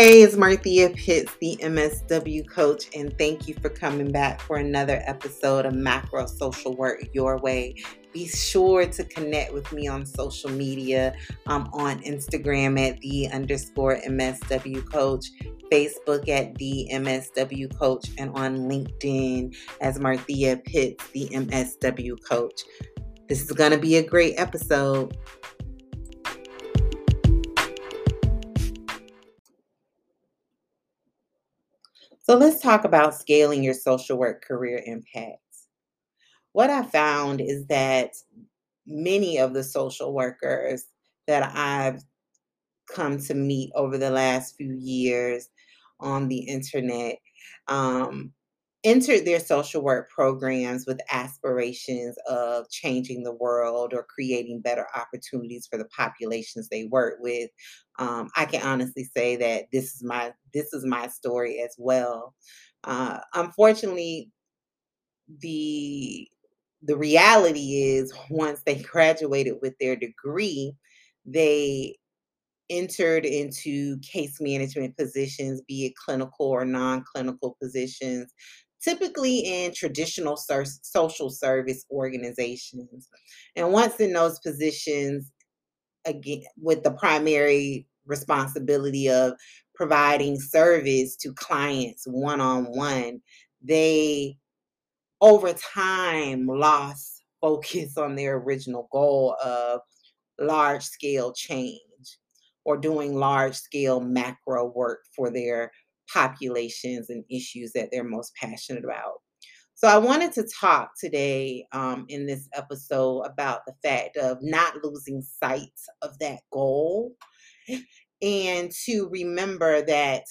Hey, it's Marthea Pitts, the MSW coach, and thank you for coming back for another episode of Macro Social Work Your Way. Be sure to connect with me on social media. I'm on Instagram at the underscore MSW coach, Facebook at the MSW coach, and on LinkedIn as Marthea Pitts, the MSW coach. This is going to be a great episode. So let's talk about scaling your social work career impacts. What I found is that many of the social workers that I've come to meet over the last few years on the internet um, entered their social work programs with aspirations of changing the world or creating better opportunities for the populations they work with. Um, i can honestly say that this is my this is my story as well. Uh, unfortunately the the reality is once they graduated with their degree they entered into case management positions, be it clinical or non clinical positions, typically in traditional social service organizations. And once in those positions, again, with the primary responsibility of providing service to clients one on one, they over time lost focus on their original goal of large scale change or doing large scale macro work for their populations and issues that they're most passionate about. So, I wanted to talk today um, in this episode about the fact of not losing sight of that goal and to remember that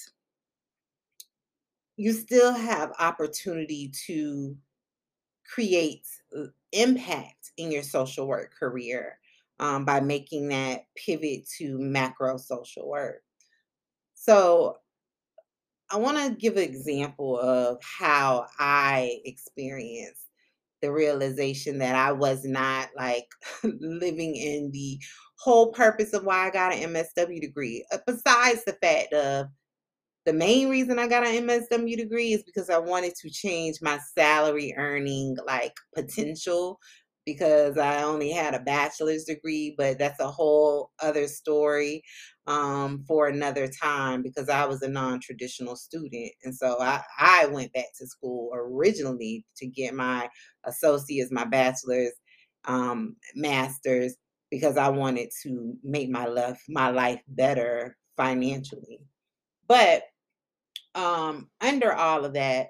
you still have opportunity to create uh, impact in your social work career um, by making that pivot to macro social work. So, I want to give an example of how I experienced the realization that I was not like living in the whole purpose of why I got an MSW degree. Uh, besides the fact of the main reason I got an MSW degree is because I wanted to change my salary earning like potential because I only had a bachelor's degree, but that's a whole other story um, for another time because I was a non traditional student. And so I, I went back to school originally to get my associates, my bachelor's, um, master's, because I wanted to make my life, my life better financially. But um, under all of that,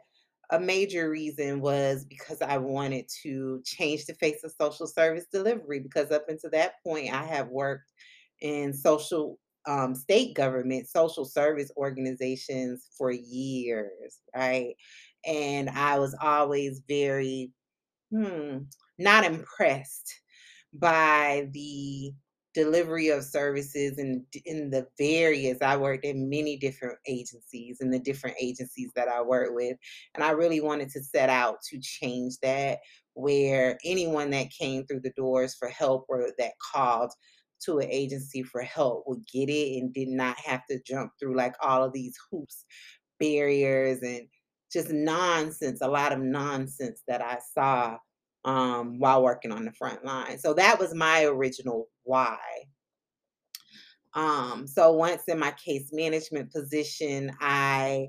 a major reason was because I wanted to change the face of social service delivery. Because up until that point, I have worked in social um, state government, social service organizations for years, right? And I was always very, hmm, not impressed by the delivery of services and in the various i worked in many different agencies and the different agencies that i work with and i really wanted to set out to change that where anyone that came through the doors for help or that called to an agency for help would get it and did not have to jump through like all of these hoops barriers and just nonsense a lot of nonsense that i saw um, while working on the front line. So that was my original why. Um, so once in my case management position, I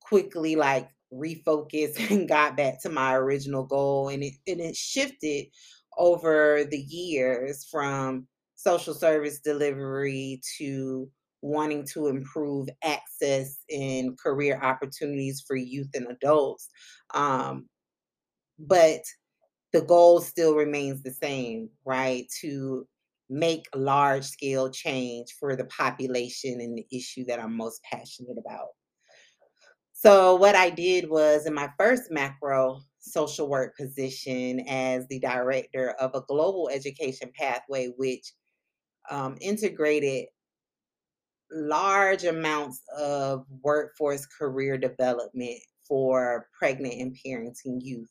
quickly like refocused and got back to my original goal and it and it shifted over the years from social service delivery to wanting to improve access and career opportunities for youth and adults. Um, but the goal still remains the same, right? To make large scale change for the population and the issue that I'm most passionate about. So, what I did was in my first macro social work position as the director of a global education pathway, which um, integrated large amounts of workforce career development for pregnant and parenting youth.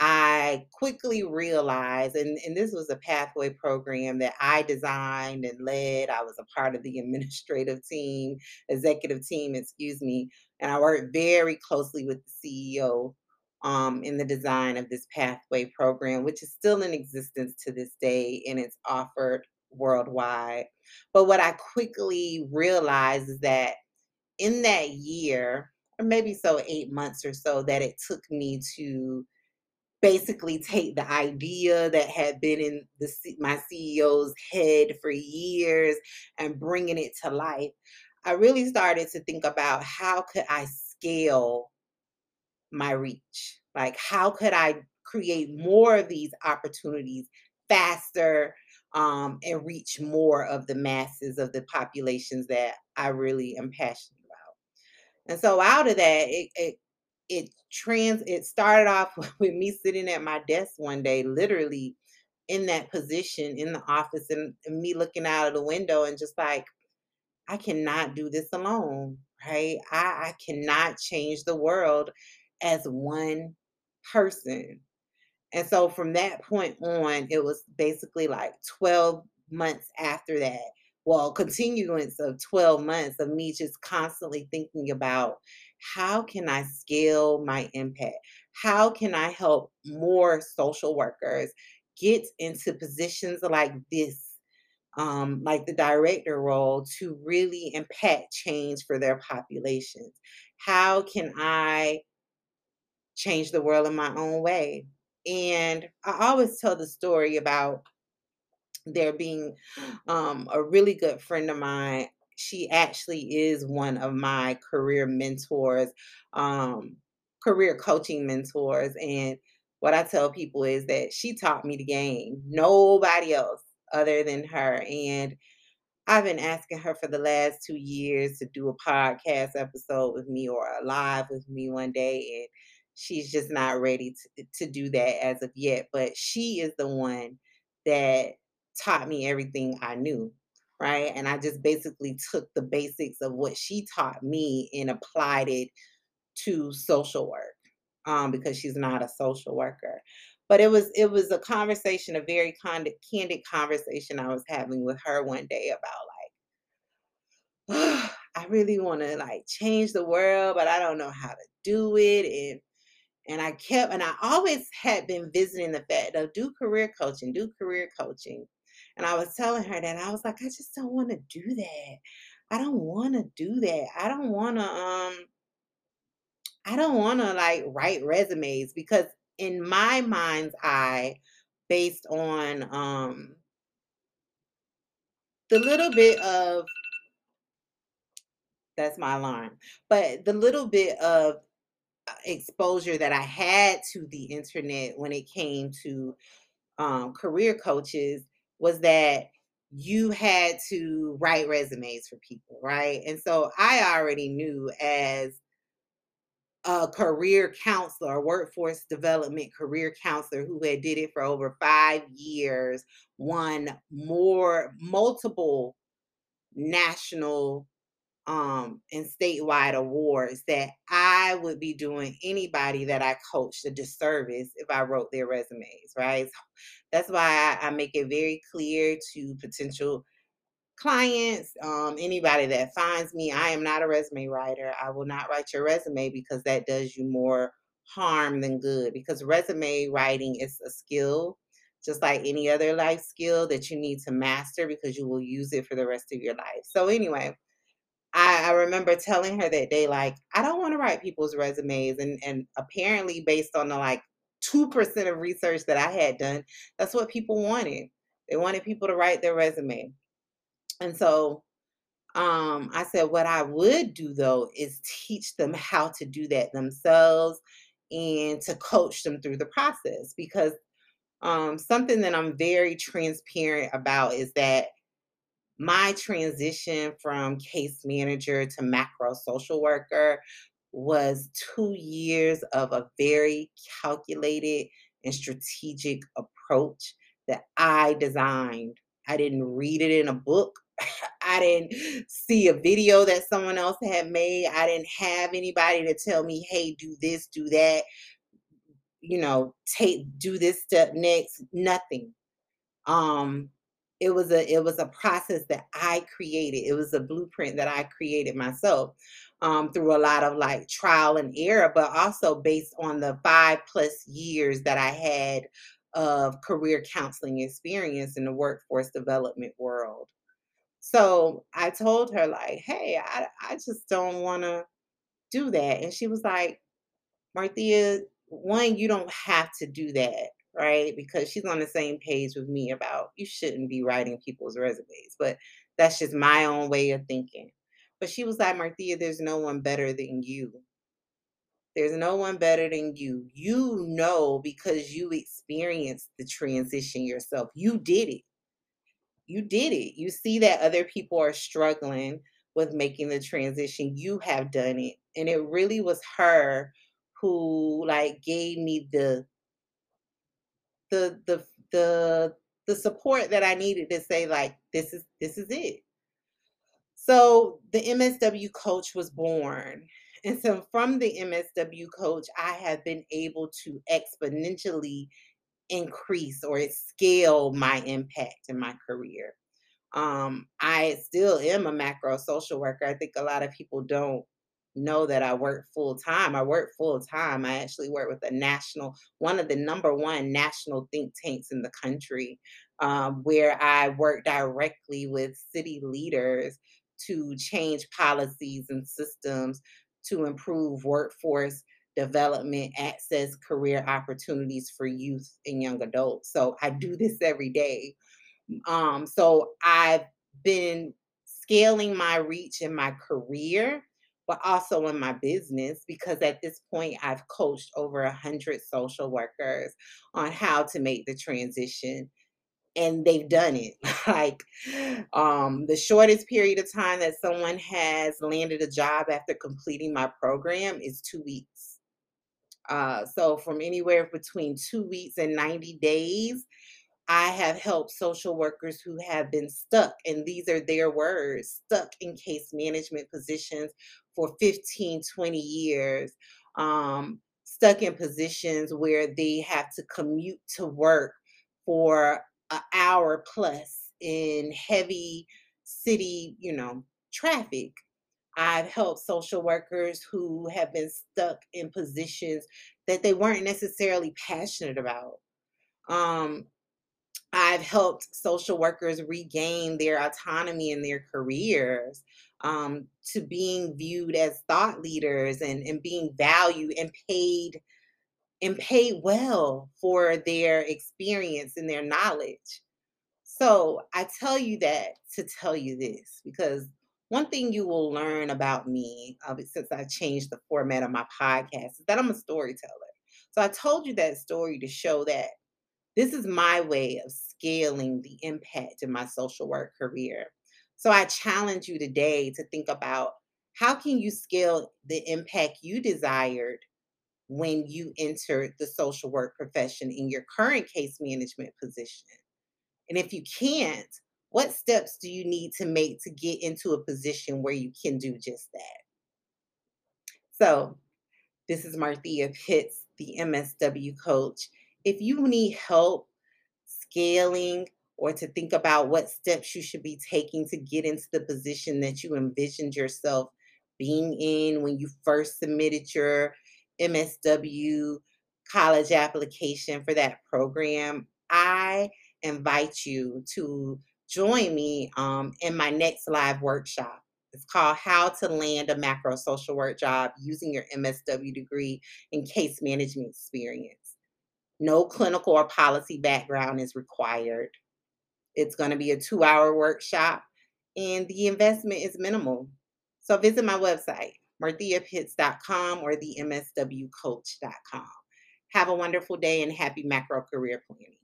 I quickly realized, and, and this was a pathway program that I designed and led. I was a part of the administrative team, executive team, excuse me, and I worked very closely with the CEO um, in the design of this pathway program, which is still in existence to this day and it's offered worldwide. But what I quickly realized is that in that year, or maybe so eight months or so, that it took me to basically take the idea that had been in the my CEO's head for years and bringing it to life. I really started to think about how could I scale my reach? Like how could I create more of these opportunities faster um, and reach more of the masses of the populations that I really am passionate about. And so out of that, it, it it trans it started off with me sitting at my desk one day literally in that position in the office and, and, me looking out of the window and just like i cannot do this alone right? I, I cannot change the world as one person. And so from that point on it was basically like 12 months after that well continuance of 12 months of me just constantly thinking about how can I scale my impact? How can I help more social workers get into positions like this, um, like the director role, to really impact change for their populations? How can I change the world in my own way? And I always tell the story about there being um, a really good friend of mine she actually is one of my career mentors, um, career coaching mentors. And what I tell people is that she taught me the game. Nobody else other than her. And I've been asking her for the last two years to do a podcast episode with me or a live with me one day. And she's just not ready to, to do that as of yet. But she is the one that taught me everything I knew right? And I just basically took the basics of what she taught me and applied it to social work um, because she's not a social worker. But it was it was a conversation, a very candid, candid conversation I was having with her one day about like, I really want to like change the world, but I don't know how to do it. And and I kept and I always had been visiting the fact of do career coaching, do career coaching. And I was telling her that I was like, I just don't want to do that. I don't want to do that. I don't want to um I don't want to like write resumes because in my mind's eye based on um the little bit of that's my alarm. But the little bit of uh, exposure that I had to the internet when it came to um, career coaches was that you had to write resumes for people, right? And so I already knew as a career counselor, a workforce development career counselor who had did it for over five years, won more multiple national um, and statewide awards that I would be doing anybody that I coached a disservice if I wrote their resumes, right? So that's why I, I make it very clear to potential clients, um, anybody that finds me, I am not a resume writer. I will not write your resume because that does you more harm than good. Because resume writing is a skill, just like any other life skill that you need to master because you will use it for the rest of your life. So, anyway, I, I remember telling her that day, like, I don't want to write people's resumes. And, and apparently, based on the like 2% of research that I had done, that's what people wanted. They wanted people to write their resume. And so um, I said, what I would do though is teach them how to do that themselves and to coach them through the process because um, something that I'm very transparent about is that my transition from case manager to macro social worker was two years of a very calculated and strategic approach that I designed. I didn't read it in a book. I didn't see a video that someone else had made. I didn't have anybody to tell me, hey, do this, do that. you know, take do this step next, nothing. Um, it was a it was a process that I created. It was a blueprint that I created myself um, through a lot of like trial and error, but also based on the five plus years that I had of career counseling experience in the workforce development world. So I told her, like, hey, I, I just don't want to do that. And she was like, Marthea, one, you don't have to do that, right? Because she's on the same page with me about you shouldn't be writing people's resumes. But that's just my own way of thinking. But she was like, Marthea, there's no one better than you. There's no one better than you. You know because you experienced the transition yourself. You did it. You did it. You see that other people are struggling with making the transition. You have done it. And it really was her who like gave me the the the the the support that I needed to say like this is this is it. So the MSW coach was born. And so from the MSW coach, I have been able to exponentially increase or scale my impact in my career. Um, I still am a macro social worker. I think a lot of people don't know that I work full time. I work full time. I actually work with a national, one of the number one national think tanks in the country, um, where I work directly with city leaders to change policies and systems to improve workforce development, access, career opportunities for youth and young adults. So I do this every day. Um, so I've been scaling my reach in my career, but also in my business because at this point I've coached over a hundred social workers on how to make the transition and they've done it. Like um the shortest period of time that someone has landed a job after completing my program is two weeks. Uh so from anywhere between two weeks and 90 days I have helped social workers who have been stuck, and these are their words stuck in case management positions for 15, 20 years, um, stuck in positions where they have to commute to work for an hour plus in heavy city, you know, traffic. I've helped social workers who have been stuck in positions that they weren't necessarily passionate about. Um, I've helped social workers regain their autonomy in their careers um, to being viewed as thought leaders and, and being valued and paid and paid well for their experience and their knowledge. So I tell you that to tell you this because one thing you will learn about me uh, since I changed the format of my podcast is that I'm a storyteller. So I told you that story to show that this is my way of scaling the impact in my social work career. So I challenge you today to think about how can you scale the impact you desired when you entered the social work profession in your current case management position? And if you can't, what steps do you need to make to get into a position where you can do just that? So, this is Marthea Pitts, the MSW coach. If you need help scaling or to think about what steps you should be taking to get into the position that you envisioned yourself being in when you first submitted your MSW college application for that program, I invite you to join me um, in my next live workshop. It's called How to Land a Macro Social Work Job Using Your MSW Degree in Case Management Experience. No clinical or policy background is required. It's going to be a two hour workshop and the investment is minimal. So visit my website, martheapitts.com or the mswcoach.com. Have a wonderful day and happy macro career planning.